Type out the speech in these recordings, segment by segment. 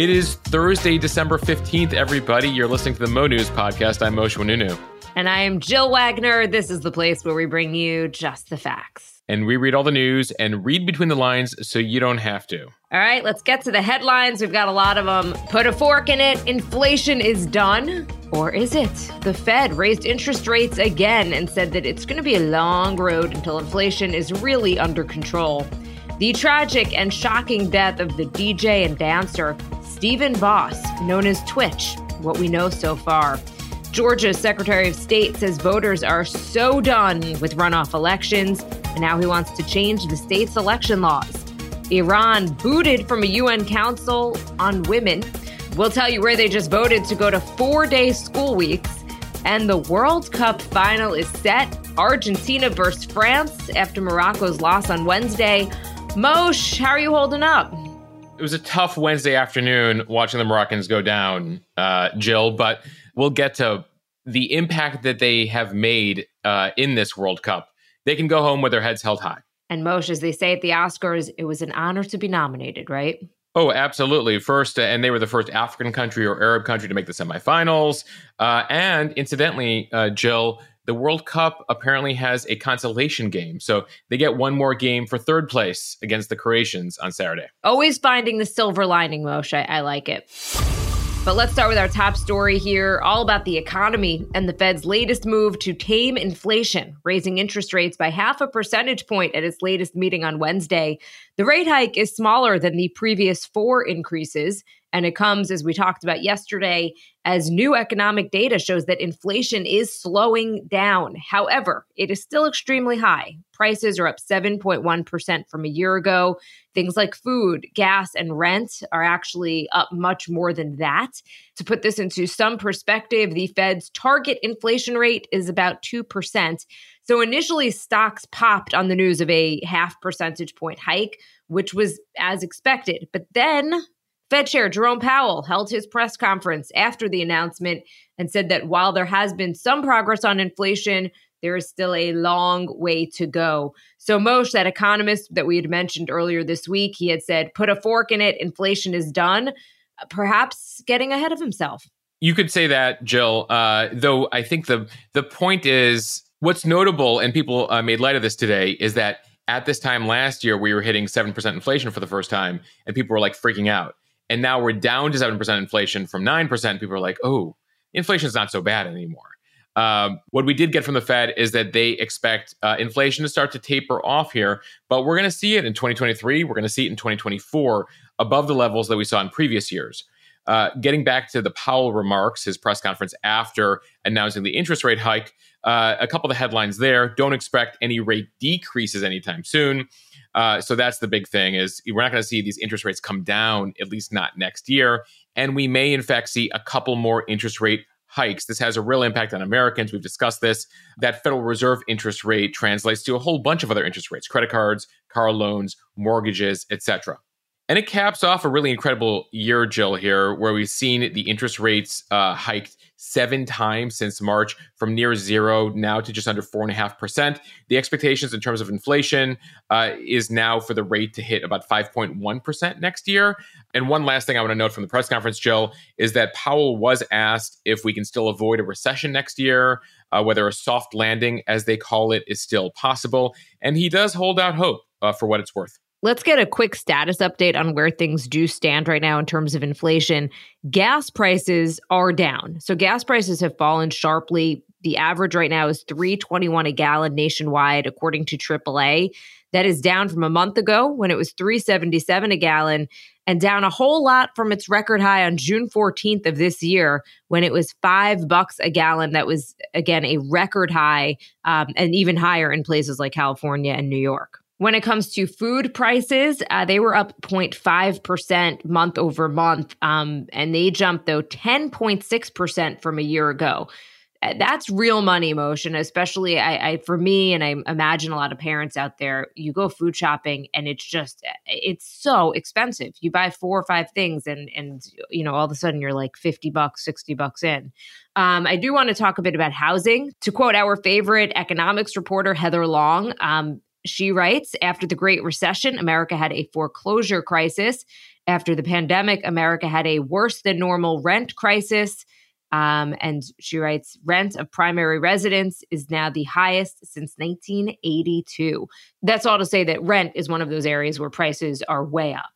It is Thursday, December 15th, everybody. You're listening to the Mo News podcast. I'm Mosheh Oinounou. And I am Jill Wagner. This is the place where we bring you just the facts. And we read all the news and read between the lines so you don't have to. All right, let's get to the headlines. We've got a lot of them. Put a fork in it. Inflation is done. Or is it? The Fed raised interest rates again and said that it's going to be a long road until inflation is really under control. The tragic and shocking death of the DJ and dancer Stephen Boss, known as Twitch, what we know so far. Georgia's Secretary of State says voters are so done with runoff elections, and now he wants to change the state's election laws. Iran booted from a UN Council on Women. We'll tell you where they just voted to go to four day school weeks. And the World Cup final is set. Argentina versus France after Morocco's loss on Wednesday. Mosh, how are you holding up? It was a tough Wednesday afternoon watching the Moroccans go down, uh, Jill. But we'll get to the impact that they have made uh, in this World Cup. They can go home with their heads held high. And Mosheh, as they say at the Oscars, it was an honor to be nominated, right? Oh, absolutely. First, uh, and they were the first African country or Arab country to make the semifinals. Uh, and incidentally, uh, Jill, the World Cup apparently has a consolation game. So they get one more game for third place against the Croatians on Saturday. Always finding the silver lining, Mosheh. I, like it. But let's start with our top story here, all about the economy and the Fed's latest move to tame inflation, raising interest rates by half a percentage point at its latest meeting on Wednesday. The rate hike is smaller than the previous four increases, and it comes, as we talked about yesterday, as new economic data shows that inflation is slowing down. However, it is still extremely high. Prices are up 7.1% from a year ago. Things like food, gas, and rent are actually up much more than that. To put this into some perspective, the Fed's target inflation rate is about 2%. So initially, stocks popped on the news of a half percentage point hike, which was as expected. But then Fed Chair Jerome Powell held his press conference after the announcement and said that while there has been some progress on inflation, there is still a long way to go. So, Mosheh, that economist that we had mentioned earlier this week, he had said, put a fork in it, inflation is done, perhaps getting ahead of himself. You could say that, Jill. Uh, though I think the the point is what's notable, and people uh, made light of this today, is that at this time last year we were hitting seven percent inflation for the first time, and people were like freaking out and now we're down to 7% inflation from 9%. People are like, oh, inflation is not so bad anymore. Um, what we did get from the Fed is that they expect uh, inflation to start to taper off here, but we're going to see it in 2023. We're going to see it in 2024 above the levels that we saw in previous years. Uh, getting back to the Powell remarks, his press conference after announcing the interest rate hike, uh, a couple of the headlines there don't expect any rate decreases anytime soon. Uh, so that's the big thing is we're not going to see these interest rates come down, at least not next year. And we may, in fact, see a couple more interest rate hikes. This has a real impact on Americans. We've discussed this. That Federal Reserve interest rate translates to a whole bunch of other interest rates, credit cards, car loans, mortgages, etc. And it caps off a really incredible year, Jill, here, where we've seen the interest rates uh, hiked seven times since March from near zero now to just under 4.5%. The expectations in terms of inflation uh, is now for the rate to hit about 5.1% next year. And one last thing I want to note from the press conference, Jill, is that Powell was asked if we can still avoid a recession next year, uh, whether a soft landing, as they call it, is still possible. And he does hold out hope uh, for what it's worth. Let's get a quick status update on where things do stand right now in terms of inflation. Gas prices are down. So gas prices have fallen sharply. The average right now is 321 a gallon nationwide according to AAA. That is down from a month ago when it was 377 a gallon and down a whole lot from its record high on June 14th of this year when it was 5 bucks a gallon that was again a record high um, and even higher in places like California and New York. When it comes to food prices, uh, they were up 0.5% month over month, um, and they jumped, though, 10.6% from a year ago. Uh, that's real money motion, especially I, I, for me, and I imagine a lot of parents out there. You go food shopping, and it's just it's so expensive. You buy four or five things, and and you know all of a sudden you're like fifty bucks, sixty bucks in. Um, I do want to talk a bit about housing. To quote our favorite economics reporter Heather Long, um, She writes After the Great Recession, America had a foreclosure crisis. After the pandemic, America had a worse than normal rent crisis. Um, and she writes rent of primary residence is now the highest since 1982. That's all to say that rent is one of those areas where prices are way up.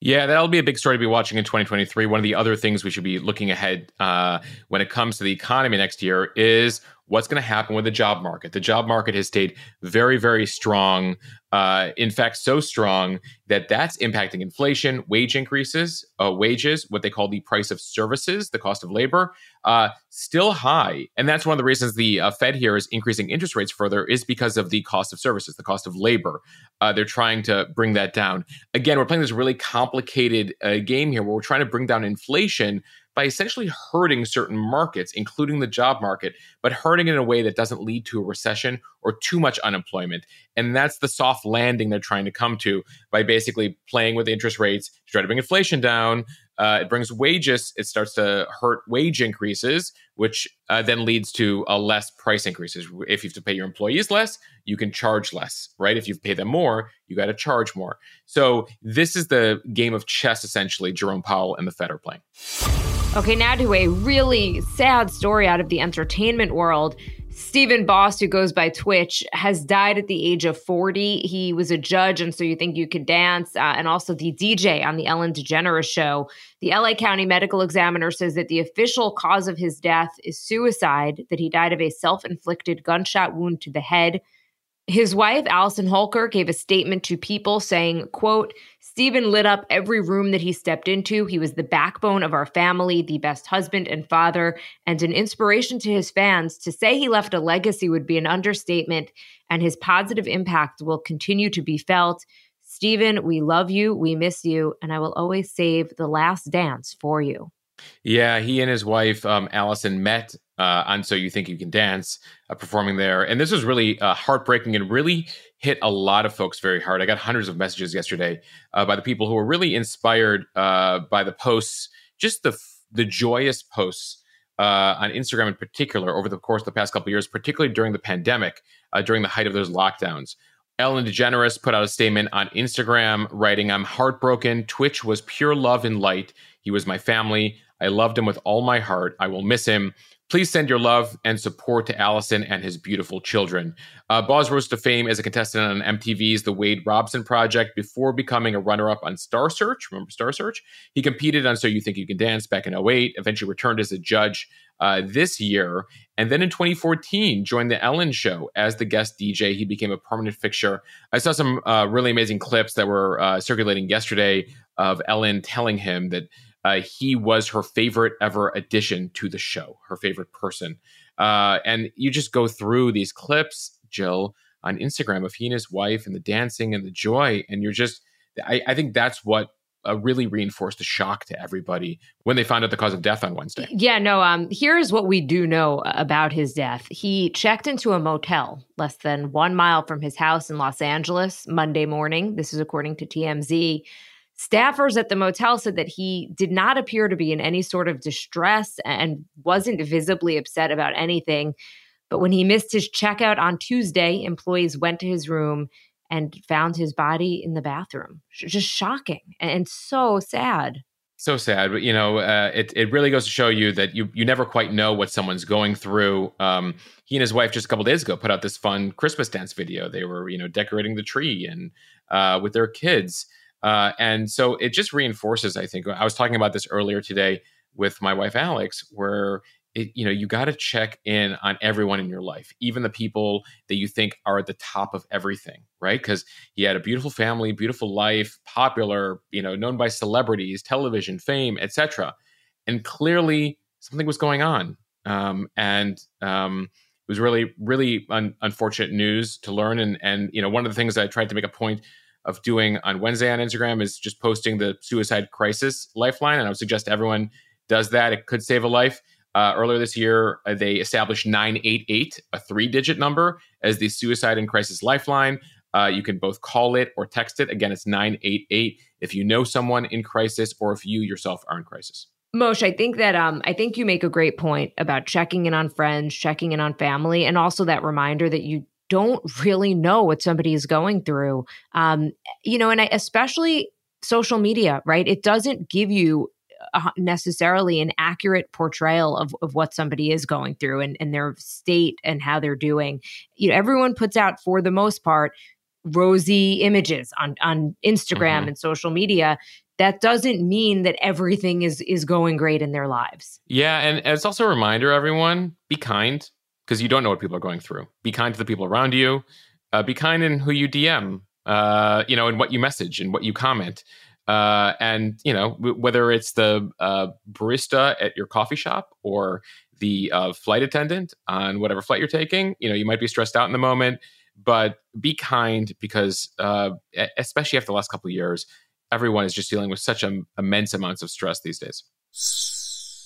Yeah, that'll be a big story to be watching in 2023. One of the other things we should be looking ahead uh, when it comes to the economy next year is what's going to happen with the job market. The job market has stayed very, very strong. Uh, in fact, so strong that that's impacting inflation, wage increases, uh, wages, what they call the price of services, the cost of labor, uh, still high. And that's one of the reasons the uh, Fed here is increasing interest rates further is because of the cost of services, the cost of labor. Uh, they're trying to bring that down. Again, we're playing this really complicated uh, game here where we're trying to bring down inflation by essentially hurting certain markets, including the job market, but hurting it in a way that doesn't lead to a recession or too much unemployment. And that's the soft landing they're trying to come to by basically playing with interest rates to try to bring inflation down. Uh, it brings wages, it starts to hurt wage increases, which uh, then leads to a less price increases. If you have to pay your employees less, you can charge less, right? If you pay them more, you got to charge more. So this is the game of chess, essentially, Jerome Powell and the Fed are playing. Okay, now to a really sad story out of the entertainment world. Stephen Boss, who goes by Twitch, has died at the age of 40. He was a judge, and so you think you could dance, uh, and also the DJ on the Ellen DeGeneres show. The LA County Medical Examiner says that the official cause of his death is suicide, that he died of a self inflicted gunshot wound to the head. His wife, Allison Holker, gave a statement to People saying, quote, Stephen lit up every room that he stepped into. He was the backbone of our family, the best husband and father, and an inspiration to his fans. To say he left a legacy would be an understatement, and his positive impact will continue to be felt. Stephen, we love you, we miss you, and I will always save the last dance for you. Yeah, he and his wife, um, Allison, met uh, on So You Think You Can Dance, uh, performing there. And this was really uh, heartbreaking and really hit a lot of folks very hard. I got hundreds of messages yesterday uh, by the people who were really inspired uh, by the posts, just the, the joyous posts uh, on Instagram in particular over the course of the past couple years, particularly during the pandemic, during the height of those lockdowns. Ellen DeGeneres put out a statement on Instagram writing, I'm heartbroken. Twitch was pure love and light. He was my family. I loved him with all my heart. I will miss him. Please send your love and support to Allison and his beautiful children. Uh, Boss rose to fame as a contestant on MTV's The Wade Robson Project before becoming a runner up on Star Search. Remember Star Search? He competed on So You Think You Can Dance back in 08, eventually returned as a judge uh, this year. And then in 2014, joined The Ellen Show as the guest DJ. He became a permanent fixture. I saw some uh, really amazing clips that were uh, circulating yesterday of Ellen telling him that uh, he was her favorite ever addition to the show, her favorite person. Uh, and you just go through these clips, Jill, on Instagram of he and his wife and the dancing and the joy. And you're just, I, I think that's what uh, really reinforced the shock to everybody when they found out the cause of death on Wednesday. Yeah, no, um, here's what we do know about his death. He checked into a motel less than one mile from his house in Los Angeles Monday morning. This is according to TMZ. Staffers at the motel said that he did not appear to be in any sort of distress and wasn't visibly upset about anything. But when he missed his checkout on Tuesday, employees went to his room and found his body in the bathroom. Just shocking and so sad. So sad, but you know, uh, it it really goes to show you that you you never quite know what someone's going through. Um, he and his wife just a couple days ago put out this fun Christmas dance video. They were you know decorating the tree and uh, with their kids. Uh, and so it just reinforces, I think, I was talking about this earlier today with my wife, Alex, where it, you know, you got to check in on everyone in your life, even the people that you think are at the top of everything, right? Because he had a beautiful family, beautiful life, popular, you know, known by celebrities, television, fame, etc. And clearly something was going on. Um, and um, it was really, really un- unfortunate news to learn. And, and, you know, one of the things I tried to make a point of doing on Wednesday on Instagram is just posting the suicide crisis lifeline. And I would suggest everyone does that. It could save a life. Uh, earlier this year, uh, they established 988, a three digit number, as the suicide and crisis lifeline. Uh, you can both call it or text it. Again, it's 988 if you know someone in crisis or if you yourself are in crisis. Mosheh, I think that um, I think you make a great point about checking in on friends, checking in on family, and also that reminder that you don't really know what somebody is going through. Um, you know, and I, especially social media, right? It doesn't give you necessarily an accurate portrayal of, of what somebody is going through and, and their state and how they're doing. You know, everyone puts out for the most part rosy images on on Instagram mm-hmm. and social media that doesn't mean that everything is is going great in their lives. Yeah, and it's also a reminder everyone be kind because you don't know what people are going through. Be kind to the people around you. Uh, be kind in who you DM, uh, you know, and what you message and what you comment. Uh, and you know w- whether it's the uh, barista at your coffee shop or the uh, flight attendant on whatever flight you're taking, you know you might be stressed out in the moment, but be kind because uh, especially after the last couple of years, everyone is just dealing with such immense amounts of stress these days.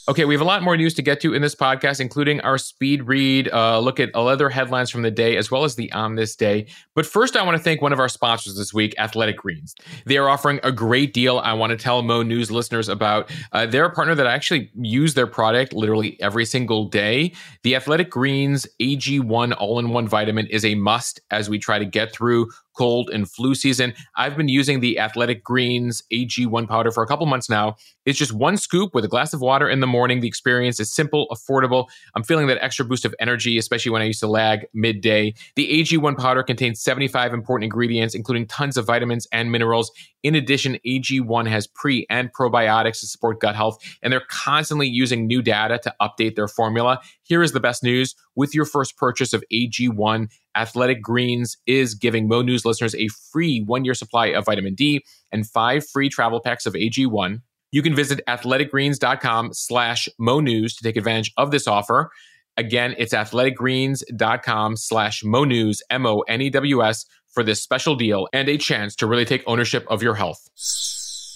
Okay, we have a lot more news to get to in this podcast, including our speed read, uh, look at other headlines from the day, as well as the on this day. But first, I want to thank one of our sponsors this week, Athletic Greens. They are offering a great deal. I want to tell Mo News listeners about. Uh, they're a partner that I actually use their product literally every single day. The Athletic Greens AG1 all in one vitamin is a must as we try to get through cold and flu season. I've been using the Athletic Greens AG1 powder for a couple months now. It's just one scoop with a glass of water in the morning. The experience is simple, affordable. I'm feeling that extra boost of energy, especially when I used to lag midday. The AG1 powder contains 75 important ingredients, including tons of vitamins and minerals. In addition, AG1 has pre and probiotics to support gut health, and they're constantly using new data to update their formula. Here is the best news with your first purchase of AG1, Athletic Greens is giving Mo News listeners a free one year supply of vitamin D and five free travel packs of AG1. You can visit athleticgreens.com slash Mo News to take advantage of this offer. Again, it's athleticgreens.com slash Mo News, M O N E W S, for this special deal and a chance to really take ownership of your health.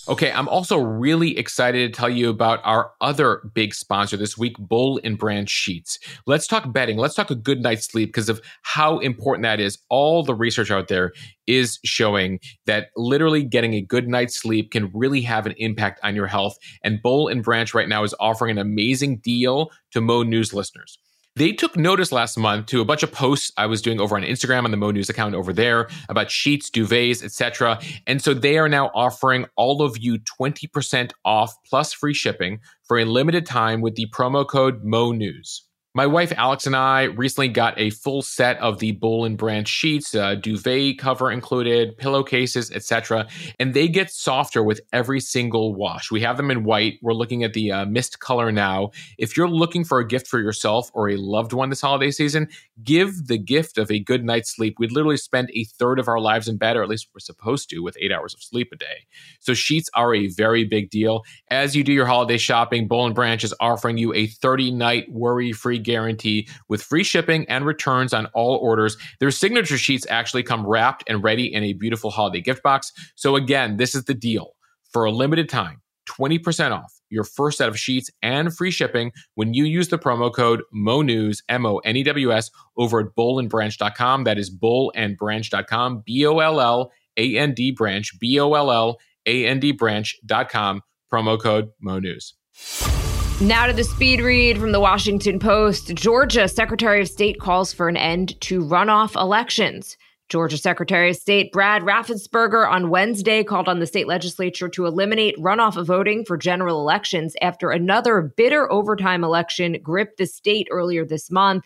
Okay, I'm also really excited to tell you about our other big sponsor this week, Boll and Branch Sheets. Let's talk bedding. Let's talk a good night's sleep because of how important that is. All the research out there is showing that literally getting a good night's sleep can really have an impact on your health. And Boll and Branch right now is offering an amazing deal to Mo News listeners. They took notice last month to a bunch of posts I was doing over on Instagram on the Mo News account over there about sheets, duvets, etc. And so they are now offering all of you 20% off plus free shipping for a limited time with the promo code Mo News. My wife Alex and I recently got a full set of the Boll and Branch sheets, uh, duvet cover included, pillowcases, etc., and they get softer with every single wash. We have them in white. We're looking at the uh, mist color now. If you're looking for a gift for yourself or a loved one this holiday season, give the gift of a good night's sleep. We literally spend a third of our lives in bed, or at least we're supposed to, with eight hours of sleep a day. So sheets are a very big deal. As you do your holiday shopping, Boll and Branch is offering you a 30 night worry free guarantee with free shipping and returns on all orders. Their signature sheets actually come wrapped and ready in a beautiful holiday gift box. So, again, this is the deal for a limited time 20% off your first set of sheets and free shipping when you use the promo code MONEWS, M O N E W S, over at bollandbranch.com. That is bollandbranch.com, B O L L A N D branch, B O L L A N D branch.com, promo code MONEWS. Now to the speed read from the Washington Post. Georgia Secretary of State calls for an end to runoff elections. Georgia Secretary of State Brad Raffensperger on Wednesday called on the state legislature to eliminate runoff voting for general elections after another bitter overtime election gripped the state earlier this month.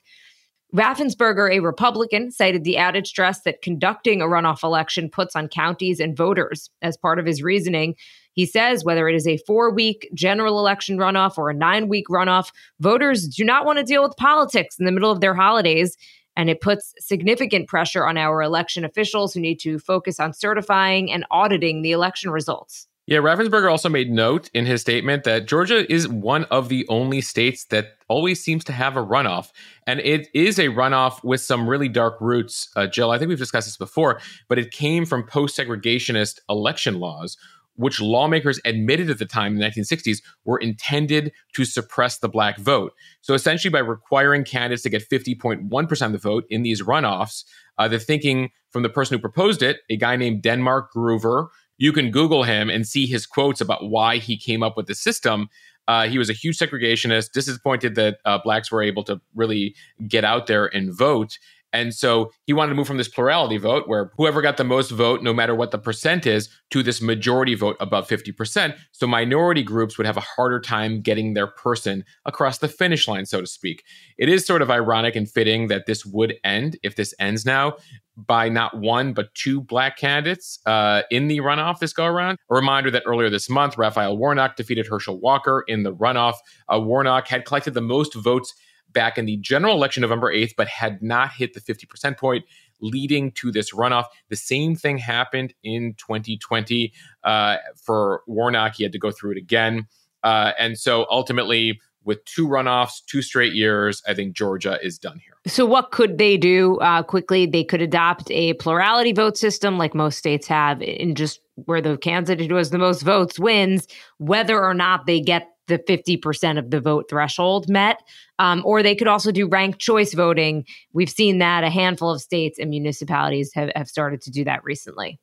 Raffensperger, a Republican, cited the added stress that conducting a runoff election puts on counties and voters. As part of his reasoning, he says whether it is a four week general election runoff or a nine week runoff, voters do not want to deal with politics in the middle of their holidays. And it puts significant pressure on our election officials who need to focus on certifying and auditing the election results. Yeah, Raffensperger also made note in his statement that Georgia is one of the only states that always seems to have a runoff. And it is a runoff with some really dark roots. Uh, Jill, I think we've discussed this before, but it came from post segregationist election laws which lawmakers admitted at the time in the 1960s were intended to suppress the black vote. So essentially, by requiring candidates to get 50.1% of the vote in these runoffs, uh, the thinking from the person who proposed it, a guy named Denmark Groover, you can Google him and see his quotes about why he came up with the system. Uh, he was a huge segregationist, disappointed that uh, blacks were able to really get out there and vote. And so he wanted to move from this plurality vote where whoever got the most vote, no matter what the percent is, to this majority vote above 50%. So minority groups would have a harder time getting their person across the finish line, so to speak. It is sort of ironic and fitting that this would end, if this ends now, by not one but two black candidates uh, in the runoff this go around. A reminder that earlier this month, Raphael Warnock defeated Herschel Walker in the runoff. Uh, Warnock had collected the most votes back in the general election November 8th, but had not hit the 50% point, leading to this runoff. The same thing happened in 2020 uh, for Warnock. He had to go through it again. Uh, and so ultimately, with two runoffs, two straight years, I think Georgia is done here. So, what could they do uh, quickly? They could adopt a plurality vote system like most states have, in just where the candidate who has the most votes wins, whether or not they get the 50% of the vote threshold met. Um, or they could also do ranked choice voting. We've seen that a handful of states and municipalities have, have started to do that recently.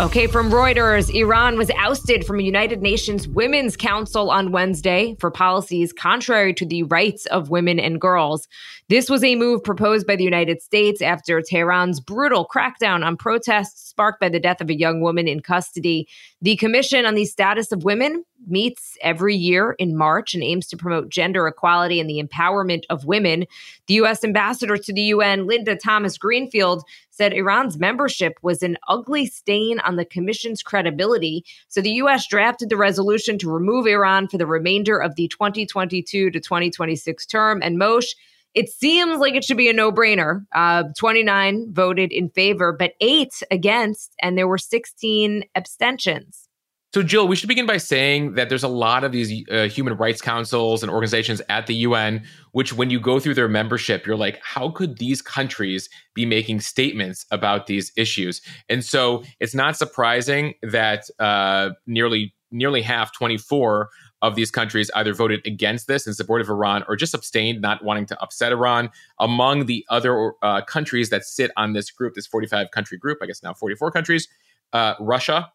Okay, from Reuters, Iran was ousted from a United Nations Women's Council on Wednesday for policies contrary to the rights of women and girls. This was a move proposed by the United States after Tehran's brutal crackdown on protests sparked by the death of a young woman in custody. The Commission on the Status of Women meets every year in March and aims to promote gender equality and the empowerment of women. The U.S. ambassador to the UN, Linda Thomas Greenfield, said Iran's membership was an ugly stain on the commission's credibility. So the U.S. drafted the resolution to remove Iran for the remainder of the 2022 to 2026 term. And Mosheh, it seems like it should be a no brainer. Uh, 29 voted in favor, but eight against, and there were 16 abstentions. So, Jill, we should begin by saying that there's a lot of these uh, human rights councils and organizations at the UN, which, when you go through their membership, you're like, how could these countries be making statements about these issues? And so, it's not surprising that uh, nearly nearly half, 24 of these countries, either voted against this in support of Iran or just abstained, not wanting to upset Iran. Among the other uh, countries that sit on this group, this 45 country group, I guess now 44 countries, uh, Russia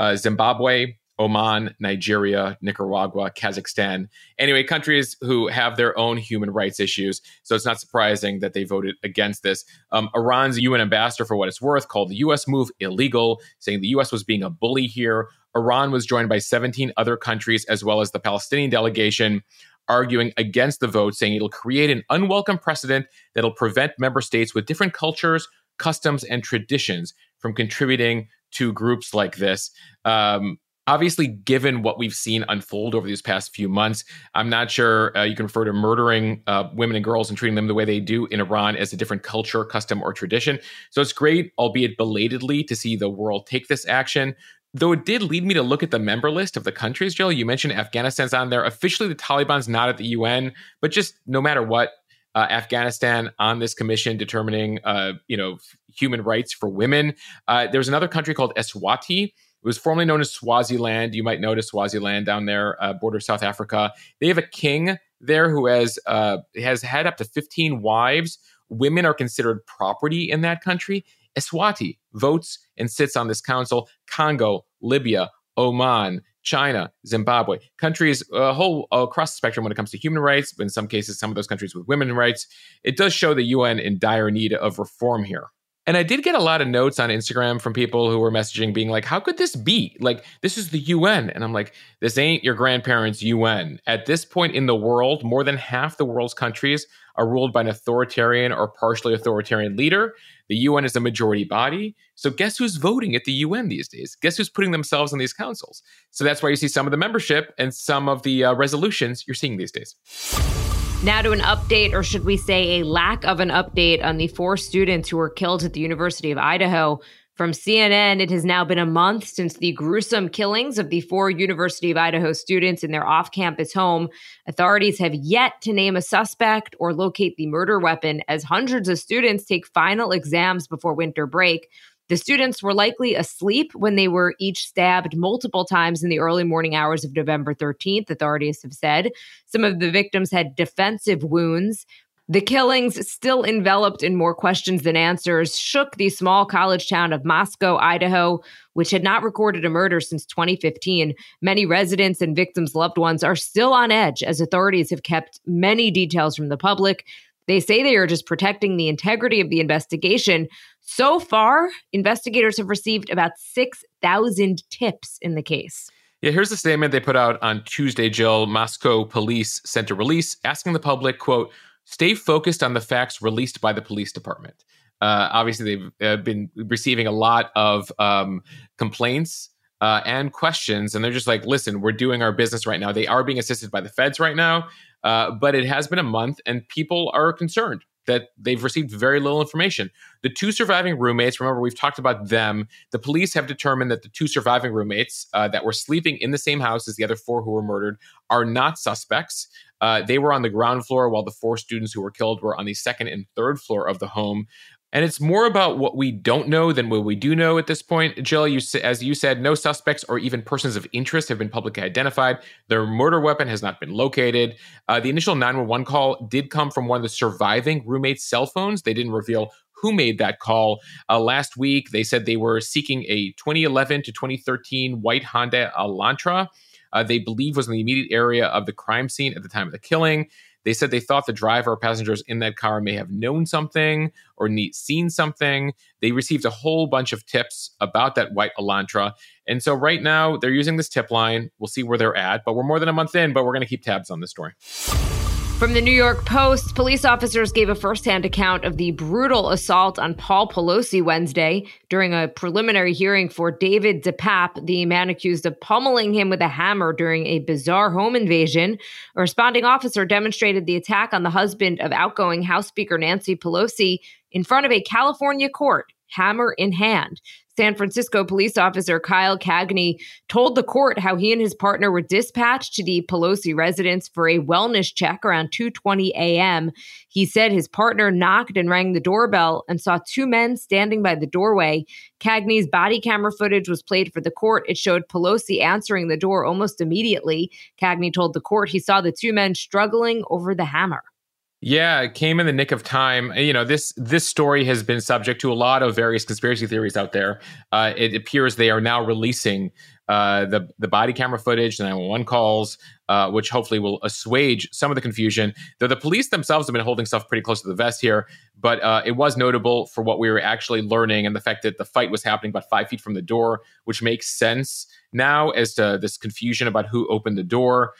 uh, Zimbabwe, Oman, Nigeria, Nicaragua, Kazakhstan. Anyway, countries who have their own human rights issues. So it's not surprising that they voted against this. Um, Iran's UN ambassador, for what it's worth, called the U.S. move illegal, saying the U.S. was being a bully here. Iran was joined by 17 other countries, as well as the Palestinian delegation, arguing against the vote, saying it'll create an unwelcome precedent that'll prevent member states with different cultures, customs, and traditions from contributing to groups like this. Um, obviously, given what we've seen unfold over these past few months, I'm not sure uh, you can refer to murdering uh, women and girls and treating them the way they do in Iran as a different culture, custom, or tradition. So it's great, albeit belatedly, to see the world take this action. Though it did lead me to look at the member list of the countries, Jill. You mentioned Afghanistan's on there. Officially, the Taliban's not at the UN, but just no matter what, uh, Afghanistan on this commission determining, uh, you know, human rights for women. Uh, there's another country called Eswati. It was formerly known as Swaziland. You might notice Swaziland down there, uh, border South Africa. They have a king there who has uh, has had up to 15 wives. Women are considered property in that country. Eswati votes and sits on this council. Congo, Libya, Oman, China, Zimbabwe, countries a whole across the spectrum when it comes to human rights, but in some cases, some of those countries with women's rights. It does show the UN in dire need of reform here. And I did get a lot of notes on Instagram from people who were messaging, being like, How could this be? Like, this is the UN. And I'm like, This ain't your grandparents' UN. At this point in the world, more than half the world's countries are ruled by an authoritarian or partially authoritarian leader. The UN is a majority body. So, guess who's voting at the UN these days? Guess who's putting themselves on these councils? So, that's why you see some of the membership and some of the uh, resolutions you're seeing these days. Now to an update, or should we say a lack of an update, on the four students who were killed at the University of Idaho. From CNN, it has now been a month since the gruesome killings of the four University of Idaho students in their off campus home. Authorities have yet to name a suspect or locate the murder weapon as hundreds of students take final exams before winter break. The students were likely asleep when they were each stabbed multiple times in the early morning hours of November 13th, authorities have said. Some of the victims had defensive wounds. The killings, still enveloped in more questions than answers, shook the small college town of Moscow, Idaho, which had not recorded a murder since 2015. Many residents and victims' loved ones are still on edge as authorities have kept many details from the public. They say they are just protecting the integrity of the investigation. So far, investigators have received about 6,000 tips in the case. Yeah, here's the statement they put out on Tuesday, Jill. Moscow police sent a release asking the public, quote, stay focused on the facts released by the police department. Uh, obviously, they've uh, been receiving a lot of um, complaints uh, and questions, and they're just like, listen, we're doing our business right now. They are being assisted by the feds right now, uh, but it has been a month, and people are concerned that they've received very little information. The two surviving roommates, remember, we've talked about them. The police have determined that the two surviving roommates uh, that were sleeping in the same house as the other four who were murdered are not suspects. Uh, they were on the ground floor while the four students who were killed were on the second and third floor of the home. And it's more about what we don't know than what we do know at this point. Jill, you, as you said, no suspects or even persons of interest have been publicly identified. Their murder weapon has not been located. Uh, the initial 911 call did come from one of the surviving roommates' cell phones. They didn't reveal who made that call. Uh, last week, they said they were seeking a 2011 to 2013 white Honda Elantra. Uh, they believe was in the immediate area of the crime scene at the time of the killing. They said they thought the driver or passengers in that car may have known something or need, seen something. They received a whole bunch of tips about that white Elantra. And so right now they're using this tip line. We'll see where they're at, but we're more than a month in, but we're going to keep tabs on this story. From the New York Post, police officers gave a firsthand account of the brutal assault on Paul Pelosi Wednesday during a preliminary hearing for David DePape, the man accused of pummeling him with a hammer during a bizarre home invasion. A responding officer demonstrated the attack on the husband of outgoing House Speaker Nancy Pelosi in front of a California court, hammer in hand. San Francisco police officer Kyle Cagney told the court how he and his partner were dispatched to the Pelosi residence for a wellness check around 2:20 a.m. He said his partner knocked and rang the doorbell and saw two men standing by the doorway. Cagney's body camera footage was played for the court. It showed Pelosi answering the door almost immediately. Cagney told the court he saw the two men struggling over the hammer. Yeah, it came in the nick of time. You know, this this story has been subject to a lot of various conspiracy theories out there. Uh, it appears they are now releasing uh, the the body camera footage, the 911 calls, uh, which hopefully will assuage some of the confusion. Though the police themselves have been holding stuff pretty close to the vest here, but uh, it was notable for what we were actually learning and the fact that the fight was happening about five feet from the door, which makes sense now as to this confusion about who opened the door.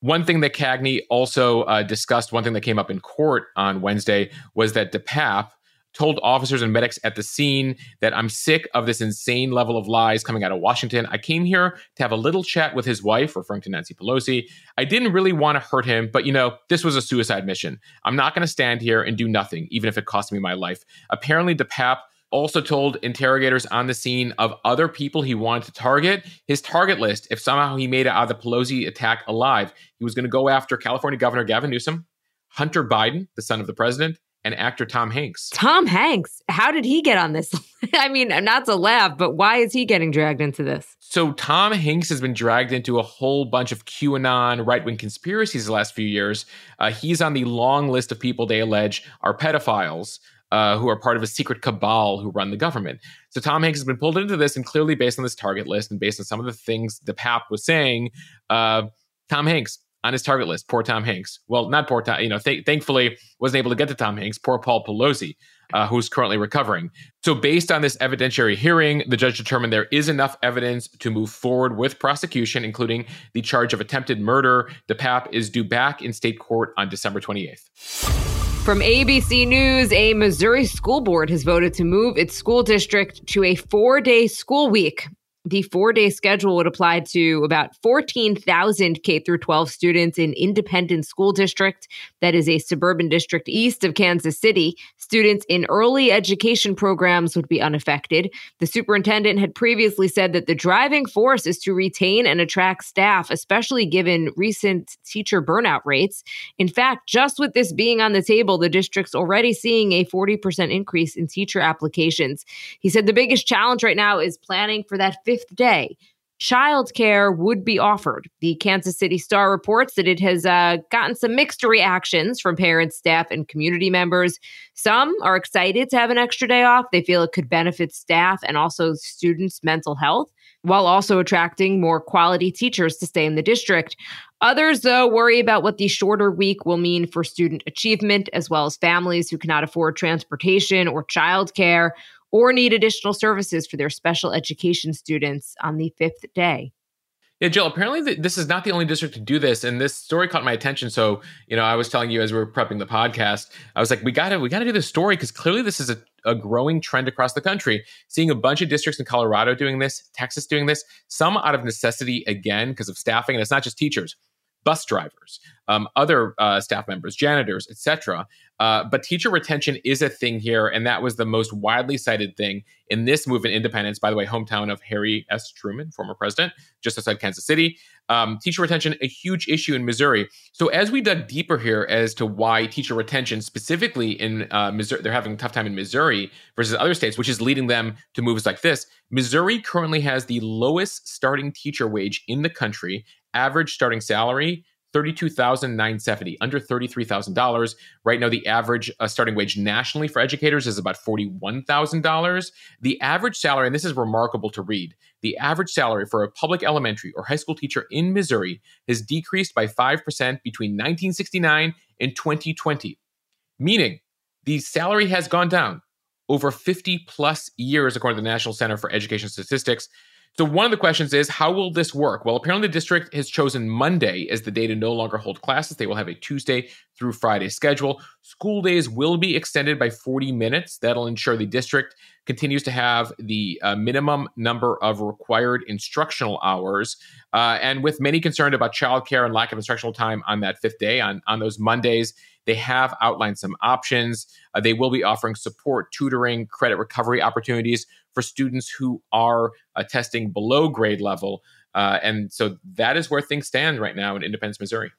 One thing that Cagney also uh, discussed, one thing that came up in court on Wednesday was that DePape told officers and medics at the scene that I'm sick of this insane level of lies coming out of Washington. I came here to have a little chat with his wife, referring to Nancy Pelosi. I didn't really want to hurt him, but you know, this was a suicide mission. I'm not going to stand here and do nothing, even if it costs me my life. Apparently, DePape also told interrogators on the scene of other people he wanted to target. His target list, if somehow he made it out of the Pelosi attack alive, he was going to go after California Governor Gavin Newsom, Hunter Biden, the son of the president, and actor Tom Hanks. Tom Hanks, how did he get on this? I mean, not to laugh, but why is he getting dragged into this? So, Tom Hanks has been dragged into a whole bunch of QAnon right wing conspiracies the last few years. Uh, he's on the long list of people they allege are pedophiles uh, who are part of a secret cabal who run the government. So Tom Hanks has been pulled into this, and clearly based on this target list and based on some of the things DePape was saying, uh, Tom Hanks on his target list. Poor Tom Hanks. Well, not poor Tom. You know, th- thankfully wasn't able to get to Tom Hanks. Poor Paul Pelosi. Uh, who's currently recovering. So, based on this evidentiary hearing, the judge determined there is enough evidence to move forward with prosecution, including the charge of attempted murder. DePape is due back in state court on December 28th. From ABC News, a Missouri school board has voted to move its school district to a four day school week the four day schedule would apply to about 14,000 K through 12 students in Independence School District, that is a suburban district east of Kansas City. Students in early education programs would be unaffected. The superintendent had previously said that the driving force is to retain and attract staff, especially given recent teacher burnout rates. In fact, just with this being on the table, the district's already seeing a 40% increase in teacher applications. He said the biggest challenge right now is planning for that fifth day, childcare would be offered. The Kansas City Star reports that it has uh, gotten some mixed reactions from parents, staff, and community members. Some are excited to have an extra day off. They feel it could benefit staff and also students' mental health. while also attracting more quality teachers to stay in the district. Others, though, worry about what the shorter week will mean for student achievement, as well as families who cannot afford transportation or childcare or need additional services for their special education students on the fifth day. Yeah, Jill, apparently th- this is not the only district to do this. And this story caught my attention. So, you know, I was telling you as we were prepping the podcast, I was like, we gotta, we gotta do this story because clearly this is a, a growing trend across the country. Seeing a bunch of districts in Colorado doing this, Texas doing this, some out of necessity again because of staffing. And it's not just teachers bus drivers, um, other uh, staff members, janitors, etc. Uh, but teacher retention is a thing here, and that was the most widely cited thing in this move in Independence. By the way, hometown of Harry S. Truman, former president, just outside Kansas City. Um, teacher retention, a huge issue in Missouri. So as we dug deeper here as to why teacher retention, specifically in uh, Missouri, they're having a tough time in Missouri versus other states, which is leading them to moves like this. Missouri currently has the lowest starting teacher wage in the country average starting salary 32,970, under $33,000. Right now, the average uh, starting wage nationally for educators is about $41,000. The average salary, and this is remarkable to read, the average salary for a public elementary or high school teacher in Missouri has decreased by 5% between 1969 and 2020, meaning the salary has gone down over 50 plus years, according to the National Center for Education Statistics. So one of the questions is how will this work? Well, apparently the district has chosen Monday as the day to no longer hold classes. They will have a Tuesday through Friday schedule. School days will be extended by 40 minutes. That'll ensure the district continues to have the uh, minimum number of required instructional hours. Uh, and with many concerned about childcare and lack of instructional time on that fifth day, on, on those Mondays, they have outlined some options. Uh, they will be offering support, tutoring, credit recovery opportunities for students who are uh, testing below grade level. Uh, and so that is where things stand right now in Independence, Missouri.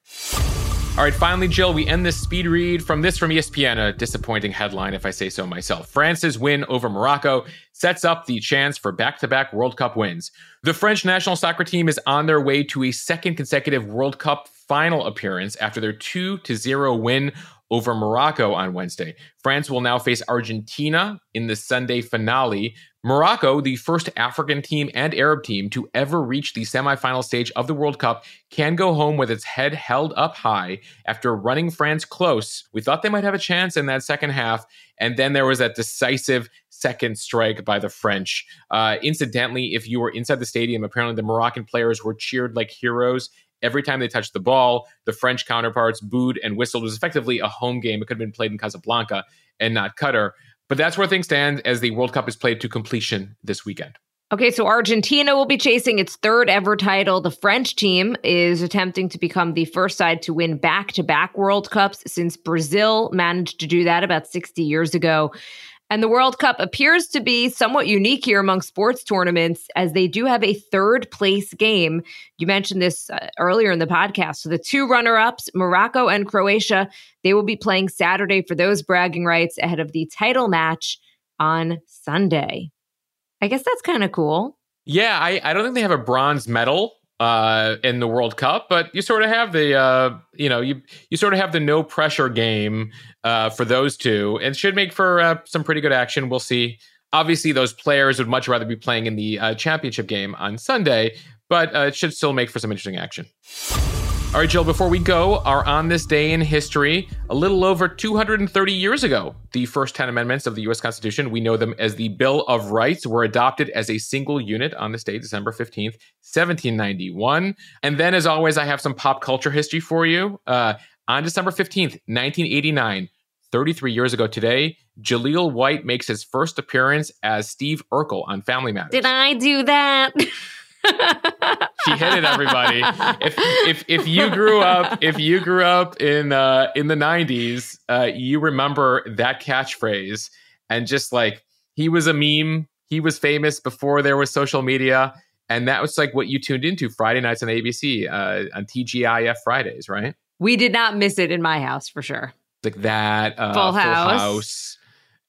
All right, finally, Jill, we end this speed read from this from ESPN, a disappointing headline, if I say so myself. France's win over Morocco sets up the chance for back to back World Cup wins. The French national soccer team is on their way to a second consecutive World Cup final appearance after their 2 0 win over Morocco on Wednesday. France will now face Argentina in the Sunday finale. Morocco, the first African team and Arab team to ever reach the semifinal stage of the World Cup, can go home with its head held up high after running France close. We thought they might have a chance in that second half, and then there was that decisive second strike by the French. Uh, incidentally, if you were inside the stadium, apparently the Moroccan players were cheered like heroes every time they touched the ball, the French counterparts booed and whistled. It was effectively a home game. It could have been played in Casablanca and not Qatar. But that's where things stand as the World Cup is played to completion this weekend. Okay, so Argentina will be chasing its third ever title. The French team is attempting to become the first side to win back to back World Cups since Brazil managed to do that about 60 years ago. And the World Cup appears to be somewhat unique here among sports tournaments as they do have a third place game. You mentioned this uh, earlier in the podcast. So the two runner ups, Morocco and Croatia, they will be playing Saturday for those bragging rights ahead of the title match on Sunday. I guess that's kind of cool. Yeah, I, I don't think they have a bronze medal uh, in the World Cup, but you sort of have the uh, you know you you sort of have the no pressure game uh, for those two, and should make for uh, some pretty good action. We'll see. Obviously, those players would much rather be playing in the uh, championship game on Sunday, but uh, it should still make for some interesting action. All right, Jill, before we go, are on this day in history, a little over 230 years ago, the first 10 amendments of the U.S. Constitution, we know them as the Bill of Rights, were adopted as a single unit on this day, December 15th, 1791. And then, as always, I have some pop culture history for you. Uh, on December 15th, 1989, 33 years ago today, Jaleel White makes his first appearance as Steve Urkel on Family Matters. Did I do that? she hit it, everybody. If if if you grew up if you grew up in uh, in the '90s, uh, you remember that catchphrase, and just like he was a meme, he was famous before there was social media, and that was like what you tuned into Friday nights on ABC uh, on TGIF Fridays, right? We did not miss it in my house for sure. Like that, uh, Full House. Full House.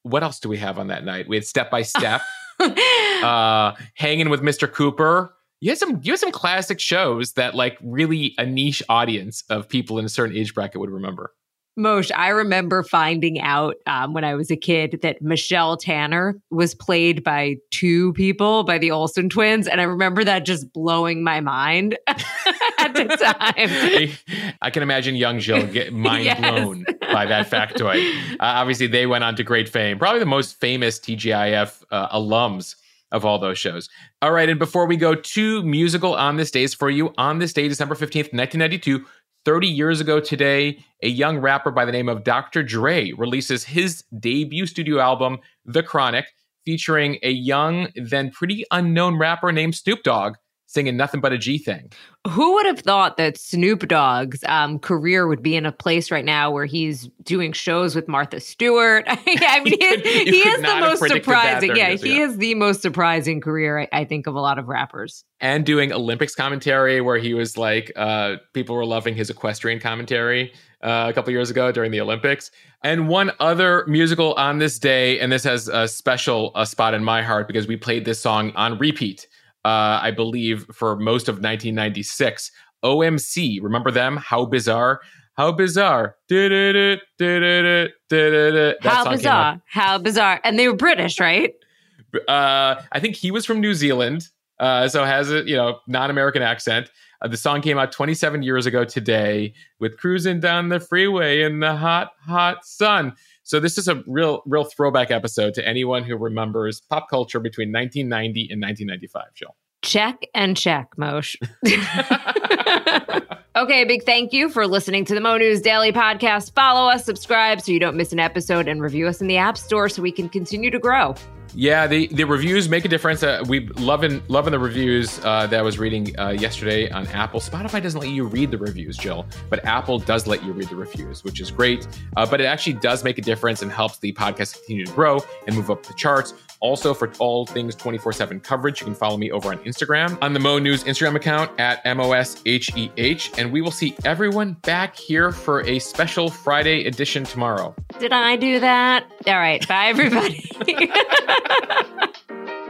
What else do we have on that night? We had Step by Step, uh, Hanging with Mr. Cooper you had some you had some classic shows that like really a niche audience of people in a certain age bracket would remember. Mosheh, I remember finding out um, when I was a kid that Michelle Tanner was played by two people, by the Olsen twins. And I remember that just blowing my mind at the time. I can imagine young Jill get mind yes. blown by that factoid. Uh, obviously, they went on to great fame, probably the most famous TGIF uh, alums of all those shows. All right, and before we go to musical on this days for you, on this day, December 15th, 1992, 30 years ago today, a young rapper by the name of Dr. Dre releases his debut studio album, The Chronic, featuring a young, then pretty unknown rapper named Snoop Dogg singing nothing but a G thing. Who would have thought that Snoop Dogg's um, career would be in a place right now where he's doing shows with Martha Stewart? I mean, he is, he is the most surprising. Yeah, he is the most surprising career, I, I, think, of a lot of rappers. And doing Olympics commentary, where he was like, uh, people were loving his equestrian commentary. Uh, a couple years ago during the Olympics. And one other musical on this day, and this has a special a spot in my heart because we played this song on repeat uh, I believe, for most of 1996. OMC, remember them? How bizarre! How bizarre! How bizarre! How bizarre! And they were British, right? Uh, I think he was from New Zealand, uh, so has a you know non-American accent. Uh, the song came out 27 years ago today, with cruising down the freeway in the hot, hot sun. So this is a real, real throwback episode to anyone who remembers pop culture between 1990 and 1995. Jill. Check and check, Mosheh. okay, a big thank you for listening to the Mo News Daily Podcast. Follow us, subscribe so you don't miss an episode, and review us in the App Store so we can continue to grow. Yeah, the, the reviews make a difference. Uh, we loving loving the reviews uh, that I was reading uh, yesterday on Apple. Spotify doesn't let you read the reviews, Jill, but Apple does let you read the reviews, which is great. Uh, but it actually does make a difference and helps the podcast continue to grow and move up the charts. Also, for all things 24 7 coverage, you can follow me over on Instagram on the Mo News Instagram account at MOSHEH. And we will see everyone back here for a special Friday edition tomorrow. Did I do that? All right. Bye, everybody.